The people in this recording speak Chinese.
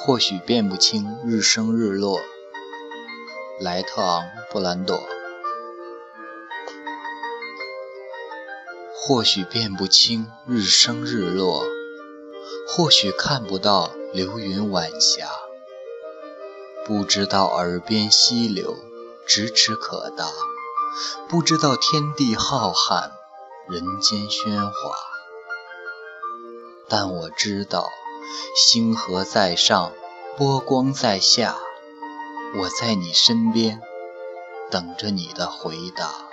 或许辨不清日升日落。莱特昂·布兰朵。或许辨不清日升日落，或许看不到流云晚霞，不知道耳边溪流咫尺可达，不知道天地浩瀚，人间喧哗。但我知道，星河在上，波光在下，我在你身边，等着你的回答。